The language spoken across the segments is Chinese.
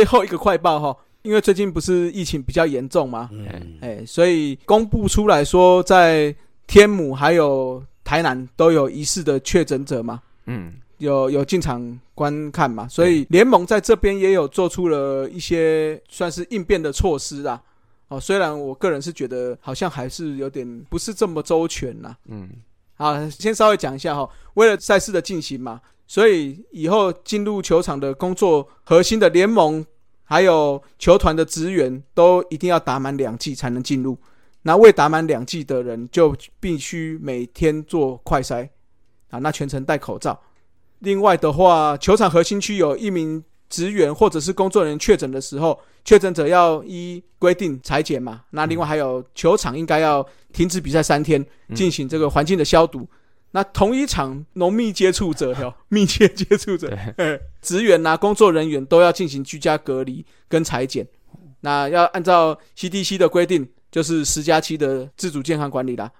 最后一个快报哈，因为最近不是疫情比较严重嘛，嗯，哎，所以公布出来说，在天母还有台南都有疑似的确诊者嘛，嗯，有有进场观看嘛，所以联盟在这边也有做出了一些算是应变的措施啦。哦，虽然我个人是觉得好像还是有点不是这么周全啦。嗯，好，先稍微讲一下哈，为了赛事的进行嘛，所以以后进入球场的工作核心的联盟还有球团的职员都一定要打满两季才能进入。那未打满两季的人就必须每天做快筛啊，那全程戴口罩。另外的话，球场核心区有一名职员或者是工作人员确诊的时候，确诊者要依规定裁剪嘛。那另外还有球场应该要停止比赛三天，进行这个环境的消毒。那同一场浓密接触者哟，密切接触者，嘿职员呐、工作人员都要进行居家隔离跟裁剪。那要按照 CDC 的规定，就是十加七的自主健康管理啦。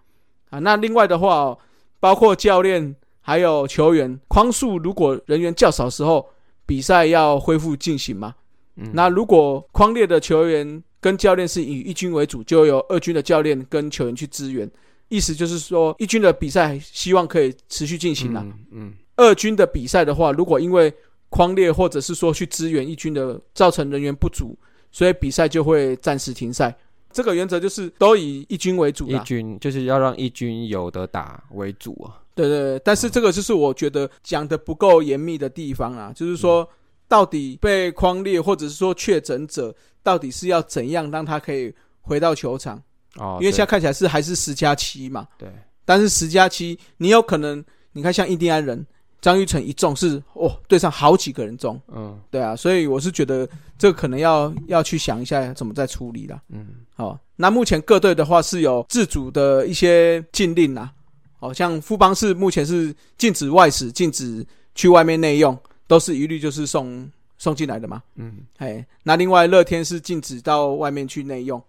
啊，那另外的话、哦，包括教练还有球员，框数如果人员较少的时候，比赛要恢复进行嘛。嗯那如果框列的球员跟教练是以一军为主，就由二军的教练跟球员去支援。意思就是说，一军的比赛希望可以持续进行啦。嗯嗯二军的比赛的话，如果因为框列或者是说去支援一军的造成人员不足，所以比赛就会暂时停赛。这个原则就是都以一军为主一。军就是要让一军有的打为主啊。对对对，但是这个就是我觉得讲的不够严密的地方啊，就是说到底被框列或者是说确诊者到底是要怎样让他可以回到球场？哦，因为现在看起来是还是十加七嘛，对。但是十加七你有可能，你看像印第安人张玉成一中是哦对上好几个人中，嗯。对啊，所以我是觉得这个可能要要去想一下怎么再处理啦。嗯。好、那目前各队的话是有自主的一些禁令啦，好、像富邦是目前是禁止外食，禁止去外面内用，都是一律就是送送进来的嘛。嗯。哎，那另外乐天是禁止到外面去内用，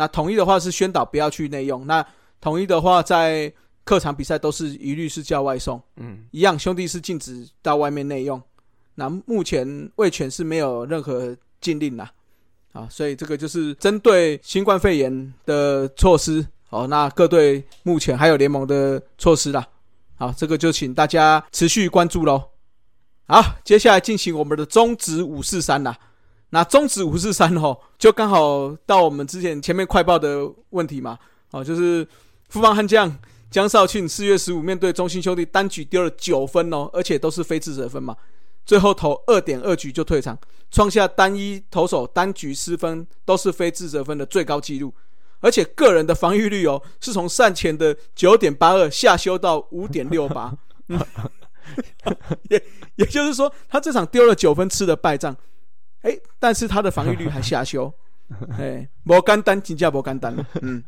那统一的话是宣导不要去内用，那统一的话在客场比赛都是一律是叫外送，嗯一样兄弟是禁止到外面内用。那目前味全是没有任何禁令啦，啊，所以这个就是针对新冠肺炎的措施。哦，那各队目前还有联盟的措施啦。好，这个就请大家持续关注喽。好，接下来进行我们的中职五四三啦。那中指五四三哦，就刚好到我们之前前面快报的问题嘛。哦，就是富邦悍将江少庆四月十五面对中信兄弟单局丢了九分哦，而且都是非自责分嘛，最后投二点二局就退场，创下单一投手单局失分都是非自责分的最高纪录，而且个人的防御率哦是从赛前的九点八二下修到五点六八，也也就是说他这场丢了九分吃的败仗，哎，但是他的防御率还下修，哎，不干单，金价不干单，嗯。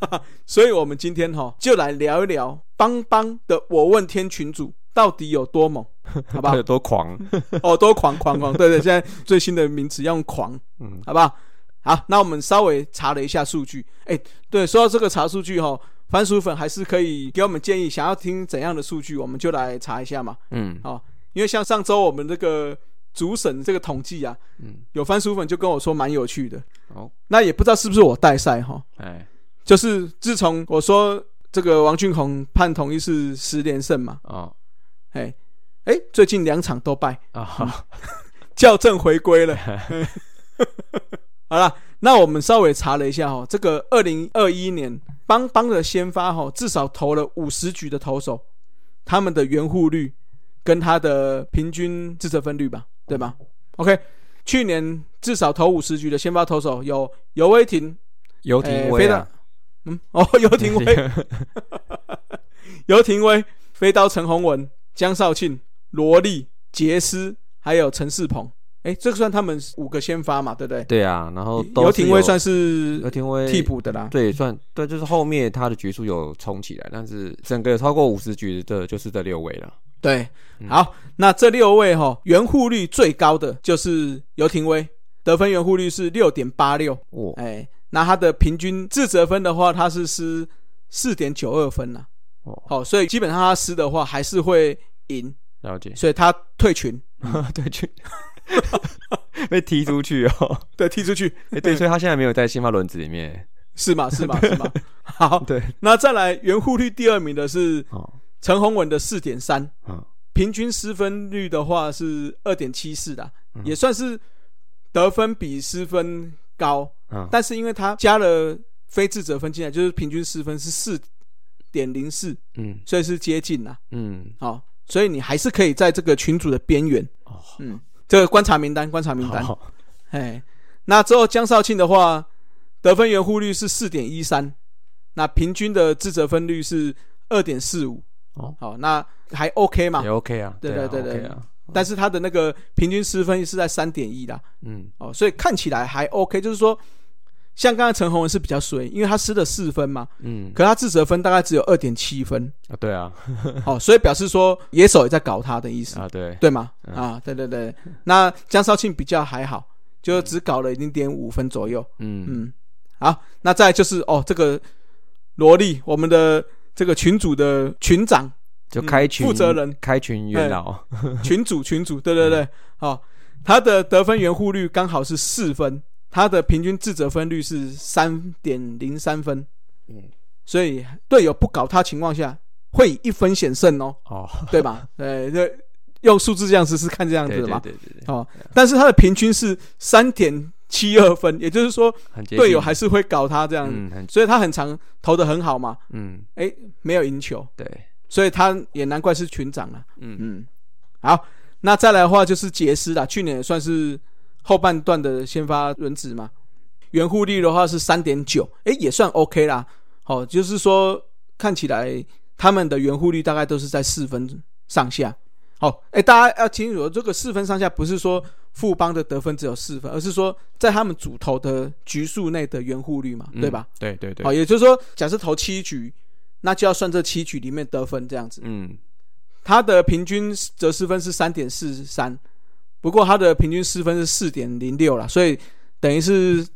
所以，我们今天哈、就来聊一聊邦邦的我问天群主到底有多猛，好不好 有？多狂？哦，多狂狂狂，对对，现在最新的名词要用狂，嗯好不好？好，那我们稍微查了一下数据，哎，对，说到这个查数据哈、番薯粉还是可以给我们建议，想要听怎样的数据，我们就来查一下嘛。嗯哦，因为像上周我们这个主审这个统计啊，嗯，有番薯粉就跟我说蛮有趣的，哦，那也不知道是不是我带赛哈、哎。就是自从我说这个王俊宏判同一是十连胜嘛，哦。哎。哎，最近两场都败，啊好 校正回归了。好了，那我们稍微查了一下哈，这个二零二一年邦邦的先发哈，至少投了五十局的投手，他们的圆护率跟他的平均自责分率吧，对吧？OK，去年至少投五十局的先发投手有尤威霆，游哎飞到艇威啊，嗯，哦，尤廷威，尤廷威、飞刀陈宏文、江少庆、罗莉、杰斯，还有陈世鹏。哎，这个算他们五个先发嘛，对不对？对啊，然后都尤廷威算是游艇威替补的啦。对，算对，就是后面他的局数有冲起来，但是整个超过五十局的，就是这六位了。对，嗯好，那这六位哈、圆护率最高的就是尤廷威，得分圆护率是六点八六。哦，哎，那他的平均自责分的话，他是失四点九二分呐。哦，好、所以基本上他失的话还是会赢。了解，所以他退群，退群 被踢出去哦。对，踢出去，哎，对，所以他现在没有在先发轮子里面。是吗？是吗？是吗？好，对，那再来圆护率第二名的是哦，陈宏文的四点三，嗯平均失分率的话是二点七四的，嗯也算是得分比失分高，嗯，但是因为他加了非自责分进来，就是平均失分是四点零四，嗯所以是接近啦。嗯，好、所以你还是可以在这个群组的边缘。哦，嗯，这个观察名单，观察名单。好哎，那之后江少庆的话，得分圆弧率是四点一三，那平均的自责分率是二点四五。哦，好，那还 OK 嘛？也？OK 啊，对啊对对对 OK 啊，但是他的那个平均失分是在三点一啦。嗯。哦，所以看起来还 OK，就是说，像刚才陈宏文是比较衰，因为他失了四分嘛，嗯，可他自责分大概只有二点七分，啊，对啊，哦，所以表示说野手也在搞他的意思，啊对，对吗？嗯。啊，对对对，那江少庆比较还好，就只搞了零点五分左右，嗯。嗯，好，那再来就是哦，这个萝莉，我们的这个群主的群长，就开群负责人。开群元老，群主群主，对对对，好、他的得分圆弧率刚好是四分，他的平均自责分率是三点零三分，嗯，所以队友不搞他情况下，会以一分险胜哦，哦，对吧？对，对，用数字这样子是看这样子对对的嘛，对对对，哦，但是他的平均是三点七二分，也就是说队友还是会搞他这样，嗯所以他很常投的很好嘛，嗯。哎，没有赢球，对，所以他也难怪是群长了。嗯。嗯，好，那再来的话就是杰斯啦，去年也算是后半段的先发轮值嘛，圆护率的话是三点九，哎，也算 OK 啦。好、就是说看起来他们的圆护率大概都是在四分上下。好，哎，大家要清楚，这个四分上下不是说富邦的得分只有四分，而是说在他们主投的局数内的圆护率嘛，对吧？？嗯对对对。好，，也就是说，假设投七局，那就要算这七局里面得分这样子。嗯。他的平均得失分是三点四三，不过他的平均失分是四点零六啦，所以等于是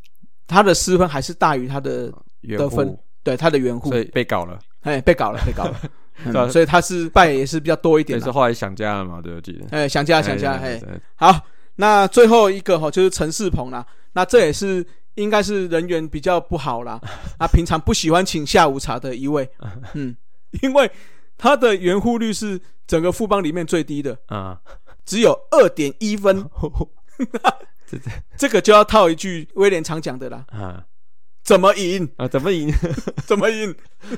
他的失分还是大于他的得分，对他的圆户所，以被搞了，哎，被搞了，被搞了，嗯对啊。所以他是败也是比较多一点啦。也是后来想家了嘛，对我记得，哎，想家想家，哎，对对。对好，那最后一个哈就是陈世鹏啦，那这也是应该是人缘比较不好啦，啊，平常不喜欢请下午茶的一位，嗯，因为他的圆弧率是整个富邦里面最低的，啊，只有二点一分，这这 这个就要套一句威廉常讲的啦，啊。怎么赢？啊，怎么赢？怎么赢？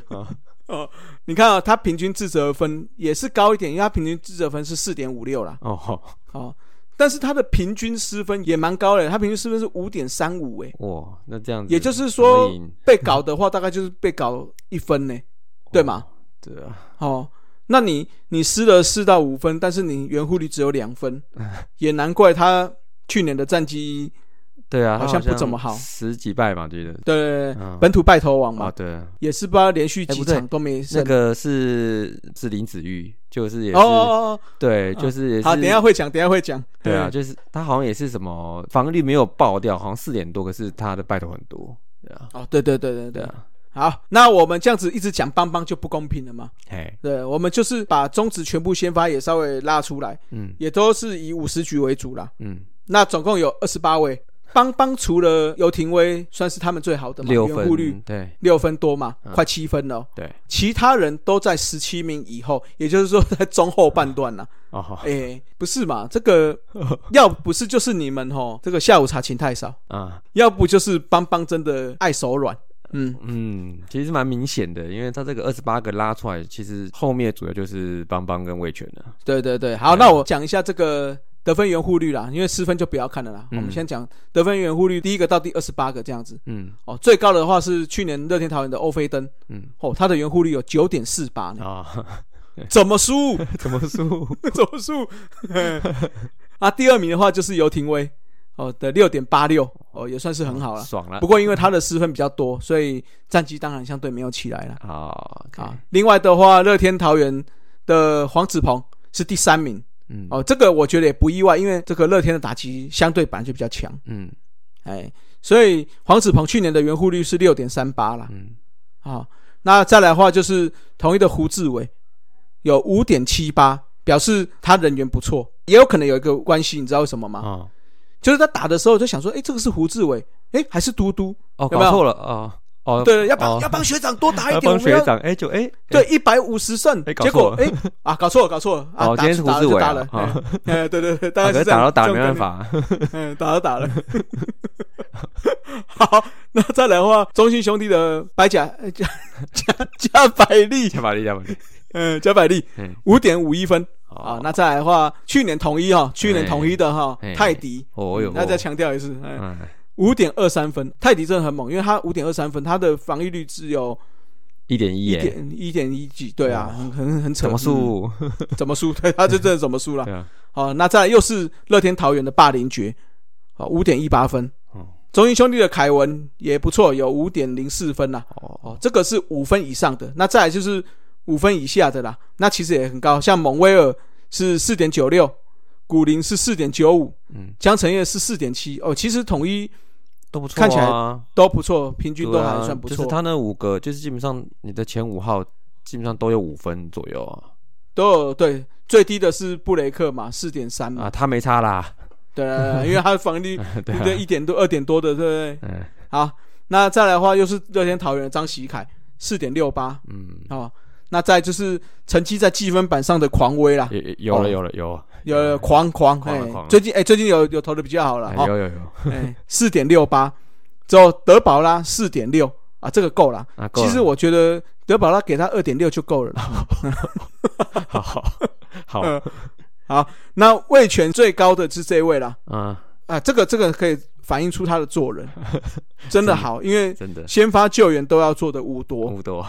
啊哦，你看啊、他平均自责分也是高一点，因为他平均自责分是四点五六啦。哦。好哦，但是他的平均失分也蛮高的，他平均失分是五点三五，哎，哇，那这样子，也就是说被搞的话大概就是被搞一分呢，对吗？对啊，哦，那你你失了四到五分，但是你圆弧率只有两分，也难怪他去年的战绩，对啊，好像不怎么好。十几败嘛，记得。对、嗯。本土败投王嘛，啊，对。啊，也是不知道连续几哎不对场都没那胜。个是是林子玉，就是也是哦哦哦，对，哦就是也是好，等一下会讲，等一下会讲。对啊，嗯就是他好像也是什么防御率没有爆掉，好像四点多，可是他的败投很多，对啊，哦，对对对对对。对啊，好，那我们这样子一直讲邦邦就不公平了嘛？嘿，对，我们就是把中职全部先发也稍微拉出来，嗯。也都是以五十局为主啦。嗯，那总共有二十八位，邦邦除了尤廷威算是他们最好的嘛，六分对。六分多嘛，嗯。快七分了。哦、对，其他人都在十七名以后，也就是说在中后半段啊。哦。好哎、不是嘛？这个 要不是就是你们吼，这个下午茶请太少，啊，要不就是邦邦真的爱手软。嗯，嗯，其实蛮明显的，因为他这个二十八个拉出来，其实后面主要就是邦邦跟魏权了，对对对，好，那我讲一下这个得分圆弧率啦，因为失分就不要看了啦。嗯我们先讲得分圆弧率，第一个到第二十八个这样子。嗯哦，最高的话是去年乐天桃园的欧菲登，嗯哦，他的圆弧率有九点四八呢，啊，怎么输？怎么输？怎么输？啊，第二名的话就是游廷威，哦的六点八六，哦也算是很好了。爽了不，过因为他的失分比较多，所以战绩当然相对没有起来了。好，OK，啊，另外的话，乐天桃园的黄子鹏是第三名，嗯哦，这个我觉得也不意外，因为这个乐天的打击相对本来就比较强，嗯哎，所以黄子鹏去年的圆弧率是六点三八啦。嗯啊，那再来的话就是同一的胡志伟有五点七八，表示他人缘不错，也有可能有一个关系，你知道为什么吗？啊，就是他打的时候就想说，哎，这个是胡志伟，哎，还是嘟嘟？哦，有没有搞错了啊，哦，对，要帮哦。要帮学长多打 一要点，帮学长，哎，就哎，对，一百五十胜，结果错哎啊，搞错了，搞错了啊！哦，打今天是胡志伟啊打打了，，啊，哎，哎对对对，大啊可是概是打都打没这种办，法，嗯，打都打了。好，那再来的话，中信兄弟的白甲呃加加加百利，加百利，加百利，嗯，加百利嗯，五点五一分啊哦。那再来的话，去年统一哈，去年统一的哈哎泰迪，哦有，那再强调一次，哎。嗯，五点二三分，泰迪真的很猛，因为他五点二三分，他的防御率只有一点一，一点一点一几，对啊，很很很扯，怎么输？嗯？怎么输？对，他就真的怎么输了。对啊，好，那再来又是乐天桃园的霸凌爵，好，五点一八分。哦中英兄弟的凯文也不错，有五点零四分啦。哦，哦，这个是五分以上的。那再来就是五分以下的啦，那其实也很高，像蒙威尔是四点九六，古林是四点九五，嗯，江承业是四点七。哦，其实统一都不错，看起来啊都不错，平均都还算不错，就是他那五个，就是基本上你的前五号基本上都有五分左右啊，都有对。最低的是布雷克嘛，四点三嘛，啊，他没差啦，对，因为他的防御率 对一点多、二点多的，对不对？嗯。好，那再来的话又是乐天桃园的张喜凯，四点六八。嗯，哦。那再就是成绩在积分板上的狂威啦，有了有哦了有了有，有有狂狂最近哎最近有有投的比较好了有有有哎四点六八，之后德保拉四点六啊，这个够了。啊，其实我觉得德保拉给他二点六就够了。好好好，嗯好，那位权最高的是这位了啊，啊，这个这个可以反映出他的做人 真的好，因为真的先发救援都要做的五多，五多，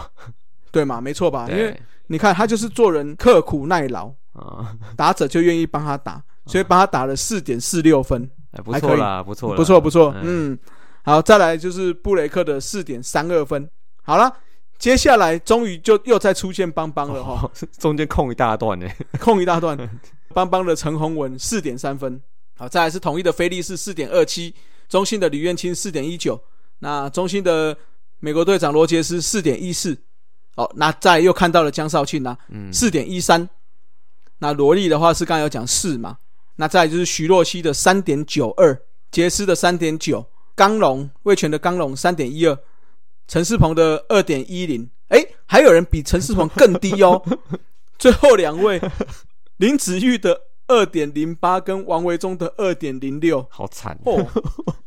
对嘛？没错吧？因为你看他就是做人刻苦耐劳，啊，打者就愿意帮他打，所以帮他打了四点四六分，哎不错啦，不错，不错不错。嗯。嗯，好，再来就是布雷克的四点三二分。好了，接下来终于就又再出现邦邦了哈，哦，中间空一大段呢，空一大段。邦邦的陈宏文四点三分，好，再来是统一的菲利士四点二七，中信的吕彦青四点一九，那中信的美国队长罗杰斯四点一四，哦，那再又看到了江少庆啦、嗯，四点一三。那萝莉的话是刚才有讲四嘛，那再来就是徐若曦的三点九二，杰斯的三点九，刚龙魏权的刚龙三点一二，陈世鹏的二点一零，哎，还有人比陈世鹏更低哦。最后两位林子玉的二点零八跟王维忠的二点零六。好惨，哦，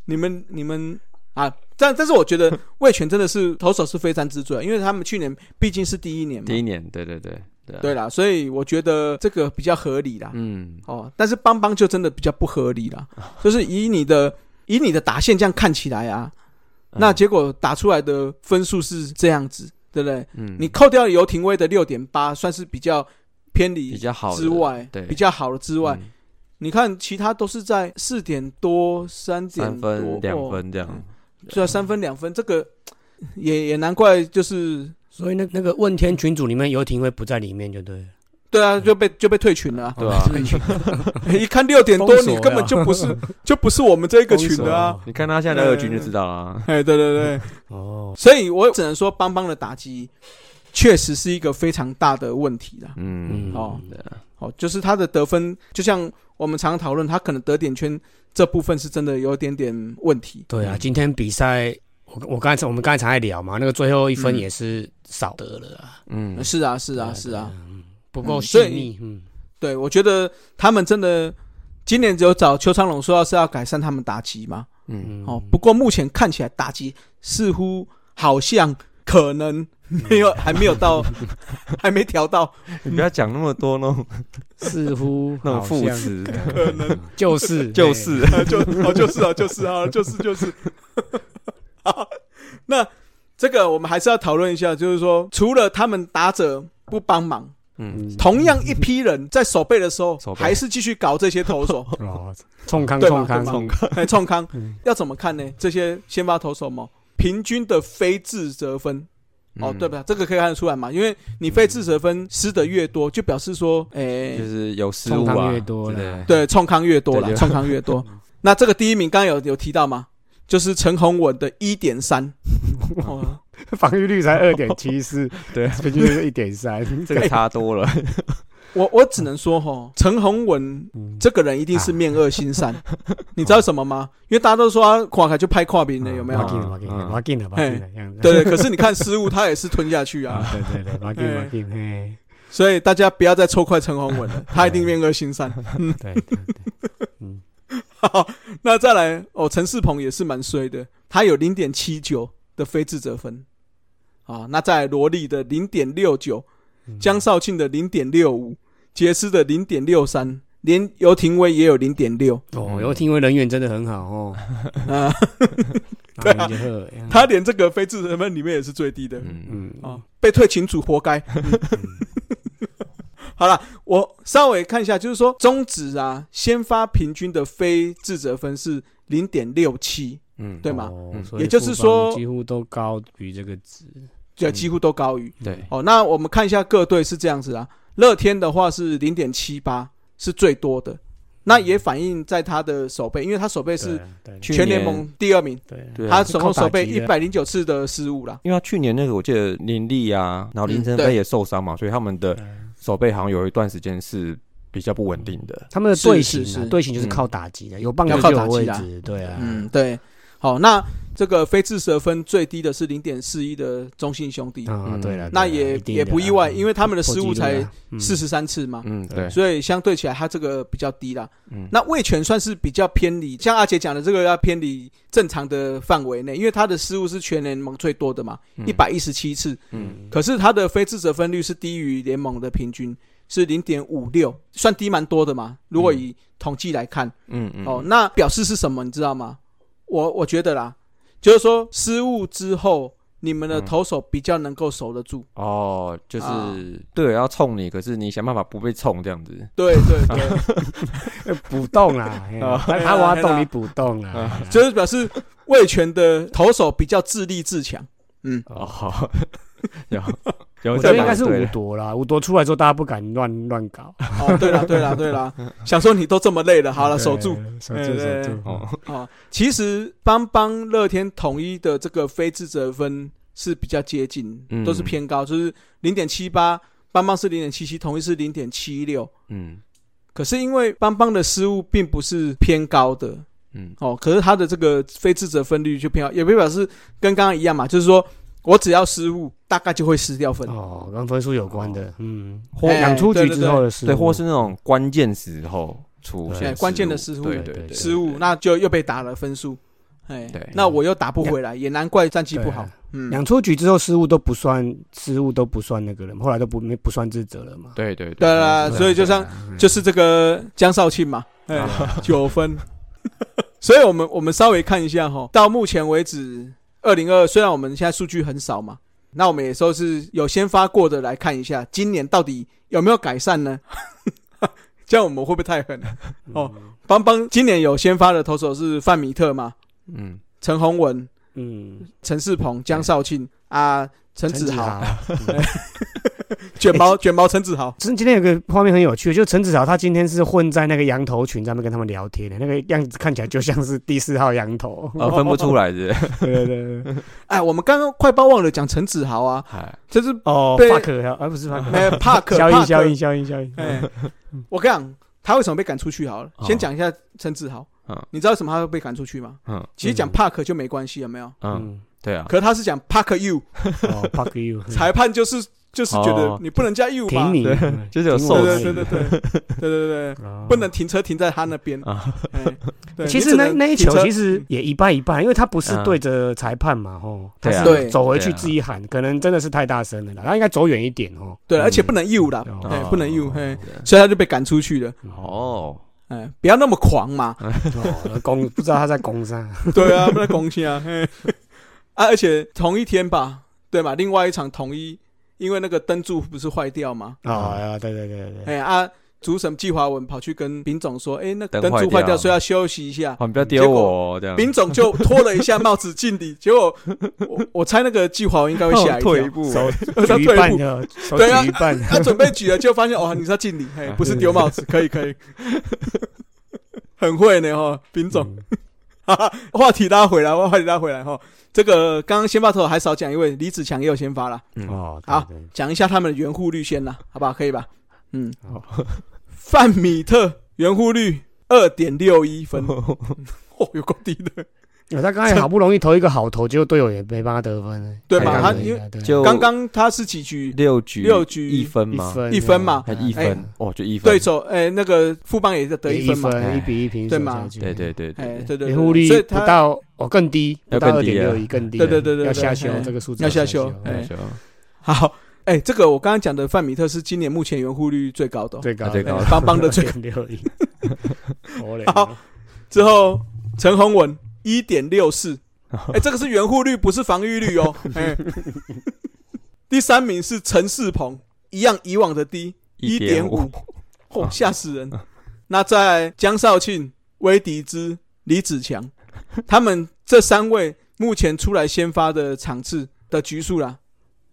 你们你们啊，但但是我觉得魏权真的是投手是非常之罪，因为他们去年毕竟是第一年嘛，第一年，对对对对啊。对啦，所以我觉得这个比较合理啦。嗯，哦，但是邦邦就真的比较不合理啦，就是以你的以你的打线这样看起来啊，嗯。那结果打出来的分数是这样子，对不对？嗯，你扣掉尤廷威的六点八，算是比较偏离比离较好的之外，对，比较好的之外，嗯。你看其他都是在四点多、三点三多分两哦分这样，对啊，三分两分，这个也也难怪，就是所以那那个问天群组里面游艇会不在里面就对了。对啊，就被就被退群了啊、对啊，一看六点多，你根本就不是 就不是我们这一个群的啊。你看他现在的二群就知道了，哎，对对对，哦，所以我只能说邦邦的打击确实是一个非常大的问题啦。嗯，哦对啊。哦，就是他的得分，就像我们常常讨论，他可能得点圈这部分是真的有一点点问题。对啊，嗯今天比赛我我刚才我们刚才还在聊嘛，那个最后一分嗯。也是少得了啊，嗯，是啊，是啊，是啊，，嗯不够细腻，嗯，对，我觉得他们真的今年只有找邱昌龙说要是要改善他们打击嘛。嗯，哦，不过目前看起来打击似乎好像可能没有，还没有到，还没调到，你不要讲那么多那种 似乎那种副词，可能就是就是就哦就是啊就是啊就是就是。好，那这个我们还是要讨论一下，就是说，除了他们打者不帮忙，嗯，同样一批人在守备的时候还是继续搞这些投手，哦，冲康对吧冲康。冲康。嗯要怎么看呢？这些先发投手嘛，平均的非自责分。哦，嗯对吧？这个可以看得出来嘛，因为你非自责分失的越多，就表示说，哎、就是有失误啊，越多对了对，冲康越多了，冲康越多。那这个第一名刚刚有有提到吗？就是陈宏文的一点三，哦，防御率才二点七四，对，平均是一点三，这个差多了，我我只能说哈，陈宏文嗯。这个人一定是面恶心善，你知道什么吗？因为大家都说他跨开就拍跨屏的，有没有？马？进了，马进。对对，可是你看失误，他也是吞下去啊，啊，对对对，马进哎马进，所以大家不要再抽快陈宏文了，他一定面恶心善。对对对，嗯，好，那再来哦，陈世鹏也是蛮衰的，他有零点七九的非自责分。啊，那在罗莉的零点六九，嗯江少庆的零点六五，杰斯的零点六三，连尤廷威也有零点六。哦，尤廷威人缘真的很好哦，啊，对 啊他连这个非自责分里面也是最低的。嗯，嗯啊，被退群主活该。好了，我稍微看一下，就是说中指啊，先发平均的非自责分是零点六七，嗯，对吗？也就是说几乎都高于这个值。就几乎都高于。对，哦，那我们看一下各队是这样子啊，乐天的话是零点七八，是最多的。那也反映在他的守备，因为他守备是全联盟第二名，对。对啊。他总共守备一百零九次的失误啦。因为他去年那个我记得林立啊，然后林晨飞也受伤嘛，所以他们的对手背好像有一段时间是比较不稳定的。他们的队形啊，队形就是靠打击的，有棒球就有打击啦位置，对啊，嗯，对。好，那这个非自责分最低的是零点四一的中信兄弟，啊，嗯。对了，那也也不意外，因为他们的失误才四是十三次嘛，嗯，对，所以相对起来他这个比较低啦。嗯，那魏权算是比较偏离，像阿杰讲的这个要偏离正常的范围内，因为他的失误是全联盟最多的嘛，嗯。一百一十七次，嗯。可是他的非自责分率是低于联盟的平均，是零点五六，算低蛮多的嘛。如果以统计来看，嗯嗯，哦，那表示是什么？你知道吗？我我觉得啦，就是说失误之后，你们的嗯。投手比较能够守得住。哦，就是啊。队友要冲你，可是你想办法不被冲这样子。对对对，补洞啦，嘿啊。他他挖洞你补洞啦，就是表示魏权的投手比较自立自强。嗯，哦，好，我这觉得应该是五夺啦，五夺出来之后大家不敢乱乱搞，哦，对了对了对了，想说你都这么累了，好了，守住。守住守住，哦，哦，其实邦邦乐天统一的这个非自责分是比较接近，嗯。都是偏高，就是零点七八，邦邦是零点七七，统一是零点七六。嗯。可是因为邦邦的失误并不是偏高的嗯。哦，可是他的这个非自责分率就偏高，也不表示跟刚刚一样嘛，就是说我只要失误，大概就会失掉分。哦，跟分数有关的，嗯，或哎养出局之后的失误，对，或是那种关键时候出现哎关键的失失误对对失误，那就又被打了分数。哎对，那我又打不回来，也难怪战绩不好。养出局之后失误都不算，失误都不算那个了，后来都不没不算自责了嘛。对对对啦，对所以就像嗯就是这个江少庆嘛，九分。所以我们我们稍微看一下哈，到目前为止，二零二虽然我们现在数据很少嘛，那我们也说是有先发过的来看一下，今年到底有没有改善呢？这样我们会不会太狠？了？哦，邦邦今年有先发的投手是范米特嘛，嗯。陈宏文、嗯，陈世鹏、江少庆啊，陈子豪、豪，卷毛卷毛陈子豪，今今天有个画面很有趣，就陈子豪他今天是混在那个羊头群上面跟他们聊天的，那个样子看起来就像是第四号羊头。哦分不出来是不是，对对对，哎，我们刚刚快报忘了讲陈子豪啊，嗨，就是哦被，fuck，而不是帕克效应帕克效应效应效应。哎，我跟你讲，他为什么被赶出去？好了，哦先讲一下陈子豪。嗯你知道为什么他会被赶出去吗？嗯其实讲嗯 Park 就没关系，有没有？嗯，嗯，对啊，可是他是讲 Park you，哦，fuck you，裁判就是就是觉得你不能叫义务吧，就是有受对对对对对对，不能停车停在他那边啊。其实那那一球其实也一半一半，因为他不是对着裁判嘛，吼，他是走回去自己喊，可能真的是太大声了，他应该走远一点哦。对，而且不能义务啦，对，不能义务，所以他就被赶出去了。哦。哎，不要那么狂嘛！攻 不知道他在攻啥？对啊，不在攻啥？啊，而且同一天吧，对嘛？另外一场统一因为那个灯柱不是坏掉吗？哦，呀对对对对，哎啊，主审季华文跑去跟丙总说：“哎，那个灯柱坏掉，掉所以要休息一下。好，你不要丢我哦这”样，丙总就脱了一下帽子敬礼，结果我我猜那个季华文应该会吓一跳，退一步，手他举一退一步，半对啊举一半，他准备举了，就发现哦，你是要敬礼，嘿，不是丢帽子，可以可以，很会呢哈，丙总。嗯哈哈，话题拉回来，话题拉回来哈。这个刚刚先发投手还少讲一位，李子强也有先发了，嗯哦，好讲一下他们的圆弧率先啦，好不好？可以吧？嗯好，范米特圆弧率二点六一分，哦，有够低的，有他刚才好不容易投一个好投，结果队友也没帮他得分，对嘛他因为刚刚他是几局？六局六局一分一吗？分一分嘛。还一哎分，哦，就一分。对手，哎，那个副帮也是得一一分嘛，哎。一比一平手对嘛。对对对哎，对。对，对对对，圆弧率不所以他到哦更低，不到二要更低啊。点六一更低，对对对对对要下修哎这个数字要下修好，哎，这个我刚刚讲的范米特是今年目前圆弧率最高的哦，最高最高哎邦邦的最二点六一，可怜好之后陈宏文一点六四，哎，这个是圆弧率，不是防御率哦。哎，第三名是陈世鹏，一样以往的低，一点五，嚯，吓死人。那在江少庆、威迪兹、李子强，他们这三位目前出来先发的场次的局数啦，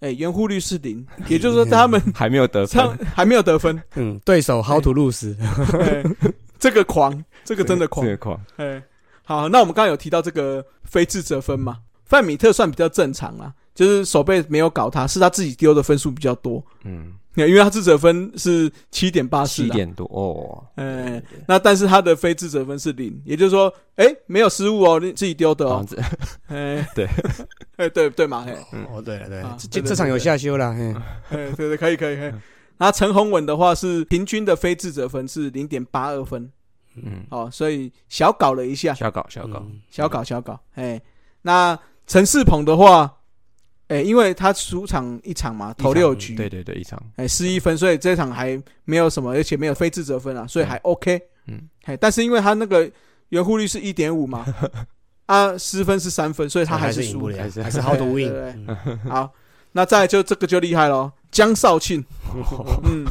哎，圆弧率是零，也就是说他们 还没有得他分，还没有得分。嗯，对手 how to lose，哎这个狂，这个真的狂。这。个狂，哎，好，那我们刚刚有提到这个非智者分嘛，范米特算比较正常啦，就是手背没有搞他，是他自己丢的分数比较多，嗯，因为他智者分是七点八四七，点多哦，哎，那但是他的非智者分是零，也就是说，哎，没有失误哦，你自己丢的哦这样，子，哎，对，哎，对对嘛，哎，哦对了对啊，这对对这场有下修了，嗯哎，对对，可以可以可以。那陈宏文的话是平均的非智者分是零点八二分，嗯，哦，所以小搞了一下，小搞小搞，嗯小搞小搞，哎，那陈世鹏的话，哎，因为他主场一场嘛，投六局，对对对，一场，哎，失一分，所以这场还没有什么，而且没有非自责分啊，所以还 OK，嗯，哎，但是因为他那个圆弧率是一点五嘛，啊，失分是三分，所以他还是输了，还是还是 how to 对 win，对嗯好，那再来就这个就厉害喽，江少庆，嗯，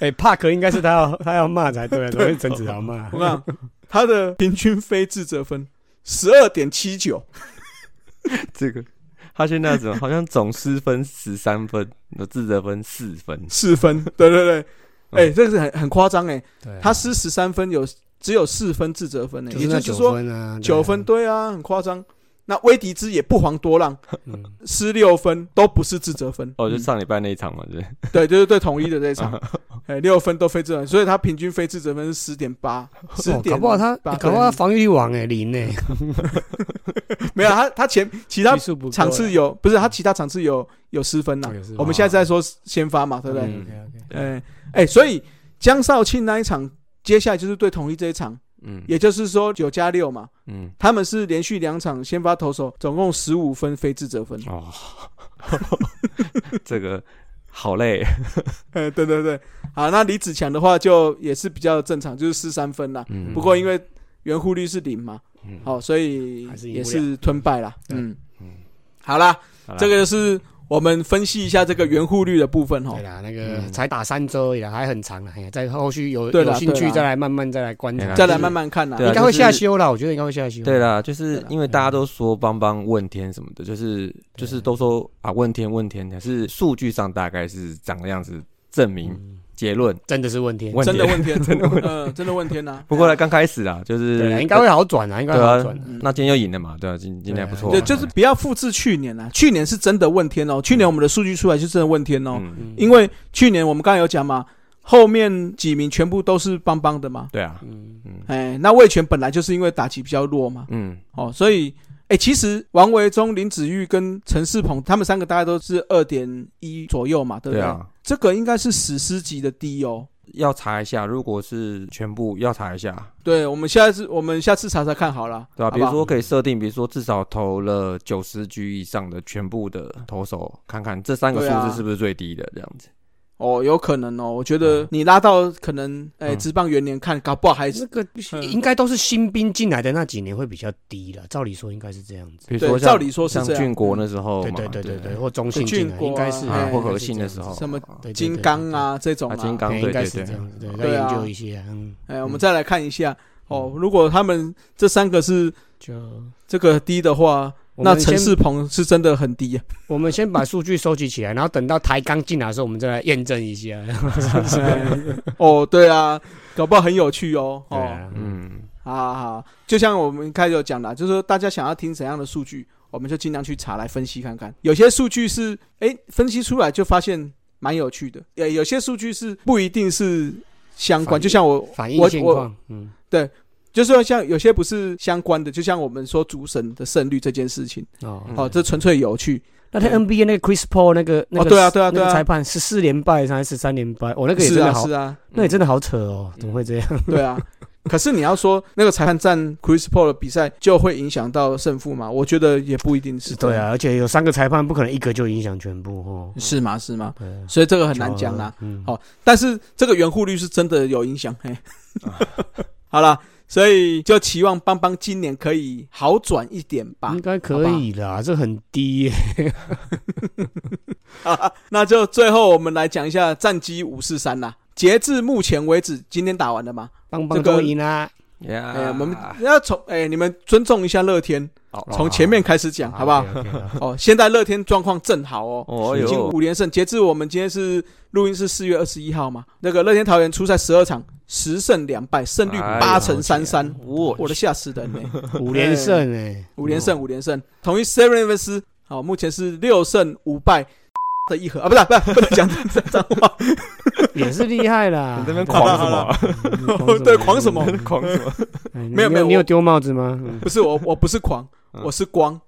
哎，Park 应该是他要 他要骂才对，怎么会陈子豪骂 我？看他的平均非自责分十二点七九，这个他现在怎么好像总失分十三分，有自责分四分，四分，对对对，哎，这个是很很夸张哎。对啊他失十三分有只有四分自责分呢，也就是说分啊，九分，对啊，很夸张。那威迪兹也不遑多让，嗯，失六分都不是自责分。哦，就嗯。上礼拜那一场嘛，对，对，就是对统一的这一场，哎，六分都非自责，所以他平均非自责分是十点八，十哦点搞不好他八搞不好他防御力王哎零哎，没有他他前其他场次有不是他其他场次有有失分呐。我们现在在说先发嘛，对不对？嗯 OK，OK。哎哎，所以江少庆那一场，接下来就是对统一这一场，嗯，也就是说九加六嘛，嗯，他们是连续两场先发投手，总共十五分非自责分。哦，这个好累，呃，对对对，好，那李子强的话就也是比较正常，就是四三分啦。嗯不过因为圆弧率是零嘛，嗯。好、所以也是吞败啦。嗯。嗯，好啦，好啦。这个就是我们分析一下这个圆弧率的部分哈对。啦，那个嗯才打三周而已啦，还很长了，哎呀在后续有有兴趣再来慢慢再来观察，再来慢慢看啦。应该会下修啦，我觉得应该会下修。对啦，就是因为大家都说帮帮问天什么的，就是就是都说啊问天问天，可是数据上大概是长的样子，证明嗯，结论。真的是问天，问真的问天，真的问 嗯，真的问天呐。不过呢，刚开始啊，就是应该会好转啊，应该好转那今天又赢了嘛，对啊，今今天还不错啊，对，就是不要复制去年啊，去年是真的问天哦，去年我们的数据出来就真的问天哦，因为去年我们刚才有讲嘛，后面几名全部都是邦邦的嘛，对啊，嗯。嗯。哎，那魏权本来就是因为打击比较弱嘛，嗯。哦，所以哎，其实王维忠、林子玉跟陈世鹏他们三个大概都是二点一左右嘛，对不对？对啊，这个应该是史诗级的低哦。要查一下，如果是全部要查一下，对，我们下次我们下次查查看好了，对吧、比如说可以设定，比如说至少投了九十局以上的全部的投手，看看这三个数字是不是最低的这样子。哦，有可能哦，我觉得你拉到可能哎，嗯。职棒元年看，搞不好还是那个嗯。应该都是新兵进来的那几年会比较低了，照理说应该是这样子。对比如说像照理说是这样。像俊国那时候对，对对对对，或中信俊进来应该是哎啊，或和信的时候，什么金刚啊这种啊，啊，金刚对应该对对。对，是这样子，对，再研究一些，嗯，哎，我们再来看一下哦，如果他们这三个是就这个低的话，那陈世鹏是真的很低啊。我们先把数据收集起来，然后等到台刚进来的时候，我们再来验证一下。哦，对啊，搞不好很有趣哦。哦，嗯，好好好，就像我们一开始有讲的，就是说大家想要听怎样的数据，我们就尽量去查来分析看看。有些数据是，哎，分析出来就发现，蛮有趣的。呃，有些数据是不一定是相关，就像我反映我我现况，嗯，就是说像有些不是相关的，就像我们说主审的胜率这件事情，哦，嗯哦，这纯粹有趣。那天 NBA 那个 Chris Paul 那个那个对啊对啊对啊那个裁判十四连败还是十三连败？哦，那个也是真的好啊是，啊，那也真的好扯哦，怎么会这样？对啊。可是你要说那个裁判占 Chris Paul 的比赛就会影响到胜负吗？我觉得也不一定是。对，啊，而且有三个裁判，不可能一个就影响全部哦。是吗？是吗？对啊，所以这个很难讲啦。嗯，好但是这个圆弧率是真的有影响。嘿，好啦，所以就期望邦邦今年可以好转一点吧应。该可以啦，这很低耶。那就最后我们来讲一下战机五四三啦。截至目前为止，今天打完了吗？邦邦这个都赢啦，呀哎、我们要从哎、你们尊重一下乐天，好。从前面开始讲，好不好？哦，现在乐天状况正好哦，哦已经，五连胜。截至我们今天是录音是四月二十一号嘛，那个乐天桃园出赛十二场，十胜两败，胜率八成三三，我我的吓死人呢、五连胜哎，五连胜，五连胜。同一 Seven v e s 好，目前是六胜五败的一盒啊，不是不是不能讲这脏话，也是厉害啦 你。这 边狂什么？嗯对狂什么？狂什么？没有没有你有丢帽子吗？嗯不是我，我不是狂，嗯我是光。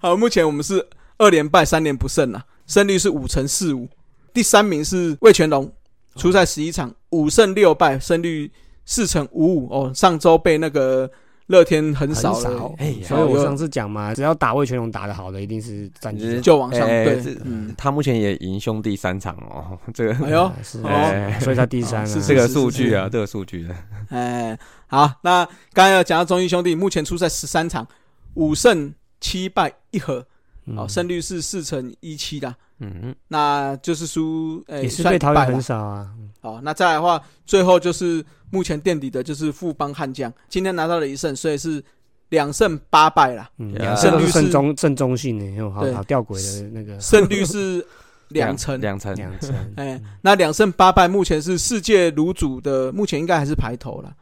好，目前我们是二连败，三连不胜啊，胜率是五乘四五。第三名是魏全龙，出赛十一场，五胜六败，胜率四乘五五。哦，上周被那个乐天很少很了少，哎所以我上次讲嘛，只要打魏全龙打得好的，一定是战绩是就往上。对嗯，他目前也赢兄弟三场哦，这个哎呦，哎所以他第三啊。是这个数据啊，这个数据的，哎，好，那刚才有讲到中英兄弟，目前出赛十三场，五胜七败一和，嗯。哦，胜率是四成一七的，嗯，那就是输，哎，也是被桃园很少啊。好，那再来的话，最后就是目前垫底的就是富邦悍将，今天拿到了一胜，所以是两胜八败啦，嗯，两胜率是正中正中性的，有好好吊诡的那个。胜率是两成。两成，两成。哎，那两胜八败，目前是世界卤主的，目前应该还是排头了。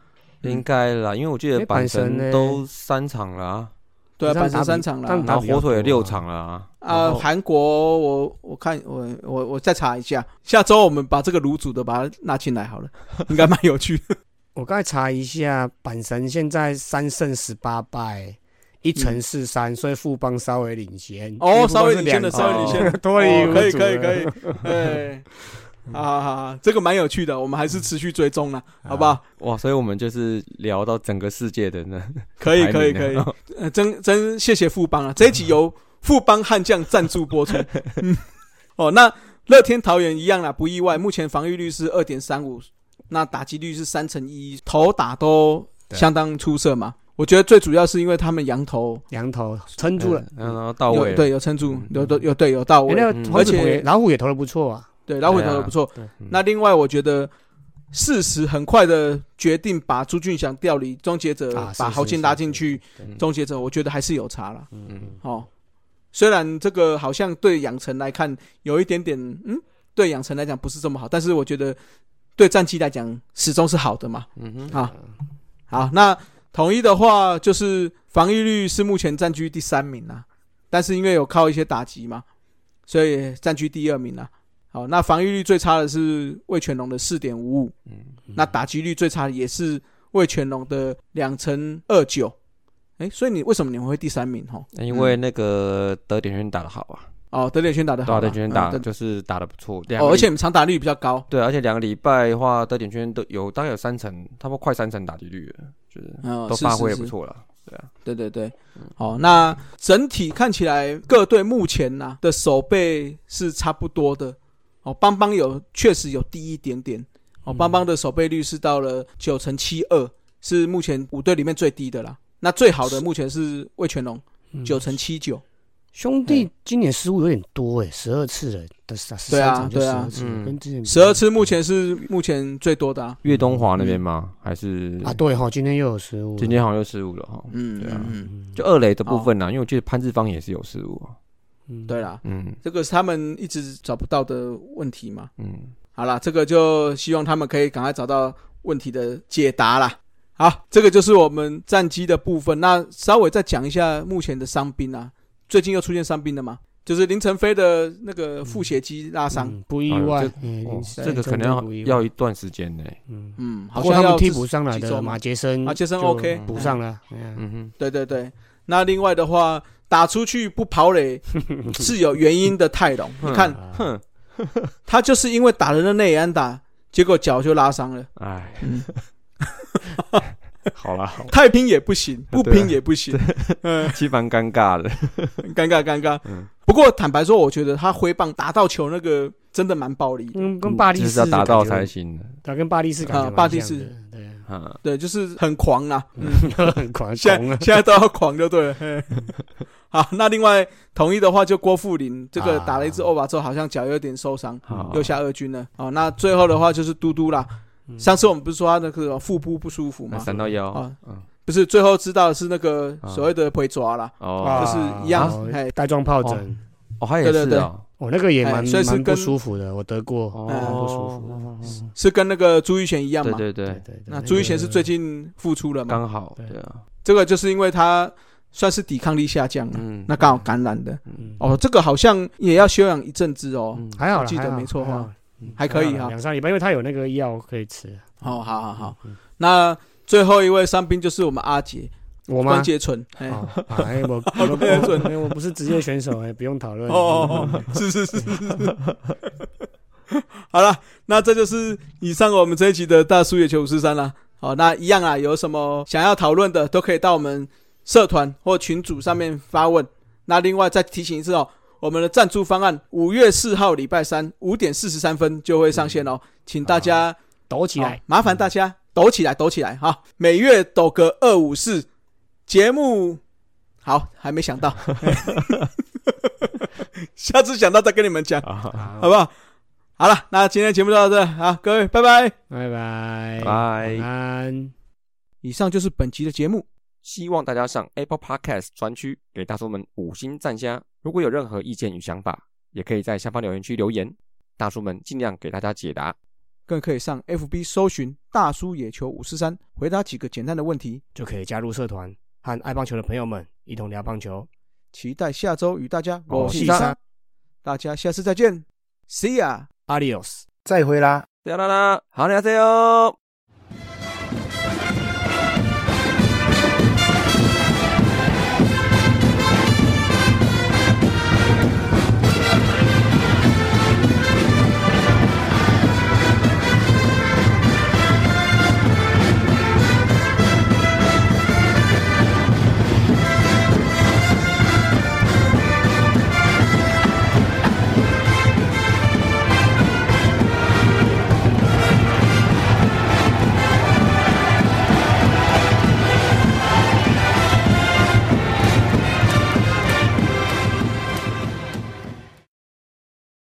应该啦，因为我记得哎阪神都三场了啊，对啊，阪这样打比神三场了然后火腿也六场了啊，然啊。韩国我我看我我我再查一下，下周我们把这个卤煮的把它纳进来好了，应该蛮有趣的。我刚才查一下，阪神现在三胜十八败，一乘四三，所以富邦稍微领先。哦稍微领先的稍微领先哦多了一哦可以可以可以，哎，好好好好，这个蛮有趣的，我们还是持续追踪了，好不好？哇，所以我们就是聊到整个世界的呢可以可以可以啊，呃，真真谢谢富邦啊！这一集由富邦悍将赞助播出。嗯，哦，那乐天桃园一样啦，不意外，目前防御率是二点三五，那打击率是三成一，投打都相当出色嘛。我觉得最主要是因为他们羊头羊头撑住了。嗯然后到位对有撑住嗯，有有有对有到哎，位，而且老虎也投的不错啊。对老虎投的不错。那另外我觉得。事实很快的决定把朱俊祥调离终结者，把豪进是是拉进去嗯终结者，我觉得还是有差了。嗯哦，虽然这个好像对养成来看有一点点，嗯，对养成来讲不是这么好，但是我觉得对战绩来讲始终是好的嘛。嗯哼，啊，好，那统一的话就是防御率是目前占据第三名啊，但是因为有靠一些打击嘛，所以占据第二名啊。好，那防御率最差的是魏全龙的四点五五，嗯那打击率最差的也是魏全龙的两成二九。哎，所以你为什么你们会第三名？哈，因为那个德典圈打得好啊，哦，德典圈打得好，德点圈打嗯就是打得不错，两哦，而且你们长打率比较高，对，而且两个礼拜的话，德典圈都有大概有三成，差不多快三成打击率了，就是都发挥是是的不错了，对啊，对对对，哦，那整体看起来各队目前呢、的守备是差不多的。哦，邦邦有确实有低一点点。哦，邦邦的守备率是到了九成七二，是目前五队里面最低的啦。那最好的目前是魏全龙嗯九成七九。兄弟今年失误有点多哎，十二次了的十对啊三场就对啊十二次嗯，跟之前十二次目前是目前最多的啊。岳东华那边吗？还是啊，对哈，今天又有失误，今天好像又失误了哈，嗯，对啊嗯，嗯就二垒的部分呢，因为我记得潘志芳也是有失误啊，嗯。对啦，嗯。这个是他们一直找不到的问题嘛。嗯，好啦，这个就希望他们可以赶快找到问题的解答啦。好，这个就是我们战机的部分。那稍微再讲一下目前的伤兵啊，最近又出现伤兵了吗？就是林晨飞的那个腹斜肌拉伤，嗯不意外。哦，嗯哦这个可能要要一段时间呢。嗯，嗯，不好像要过他们替补上来的马杰森，马杰森 OK 补上了，嗯，嗯哼，对对对。那另外的话，打出去不跑垒 是有原因的。泰隆，你看啊哼，他就是因为打人的内安打，结果脚就拉伤了。哎，嗯，好了，好太拼也不行，不拼也不行，嗯，其实蛮尴尬的。尴尬尴尬。嗯不过坦白说，我觉得他挥棒打到球那个真的蛮暴力的。嗯，跟巴利斯就是要达到才，行的。他跟巴利斯啊巴利斯嗯，对，就是很狂啊。嗯，很狂现在现在都要狂就对了。嘿。好，那另外同意的话，就郭富林这个啊打了一支欧巴之后，好像脚有点受伤，好，又下二军了。哦，那最后的话就是嘟嘟啦。嗯。上次我们不是说他那个腹部不舒服那吗？三到腰啊，嗯，不是，最后知道的是那个啊。所谓的回抓啦。哦，就是一样哦嘿。带状疱疹，哦，他也对对对。是啊，哦，那个也哎蛮蛮不舒服的，我得过，哦蛮不舒服的。哦是跟那个朱玉贤一样嘛？对对对，那朱玉贤是最近复出了嘛？刚好，对对啊，这个就是因为他算是抵抗力下降了，嗯，那刚好感染的。嗯哦，这个好像也要休养一阵子哦。嗯还好记得没错哈还可以哈两三礼拜，因为他有那个药可以吃。哦，好好好。嗯，那最后一位伤兵就是我们阿杰我吗关？节唇。哎我 关节唇我我不是职业选手，哎，不用讨论。哦哦，哦是是是是是。好了，那这就是以上我们这一集的大叔野球五四三了。好，那一样啊，有什么想要讨论的，都可以到我们社团或群组上面发问。那另外再提醒一次哦，我们的赞助方案五月四号礼拜三五点四十三分就会上线哦，请大家抖起来，麻烦大家抖起来，抖起来哈！每月抖个二五四，节目好还没想到，下次想到再跟你们讲，啊，好好不好？好了，那今天节目就到这，好，各位拜拜。拜拜，拜晚。安。以上就是本集的节目，希望大家上 Apple Podcast 专区给大叔们五星赞加。如果有任何意见与想法，也可以在下方留言区留言，大叔们尽量给大家解答。更可以上 FB 搜寻“大叔野球五四三”，回答几个简单的问题。就可以加入社团，和爱棒球的朋友们一同聊棒球。期待下周与大家我是三大家下次再见，See ya。Adios。再会啦。啦啦啦，好，你好，加油！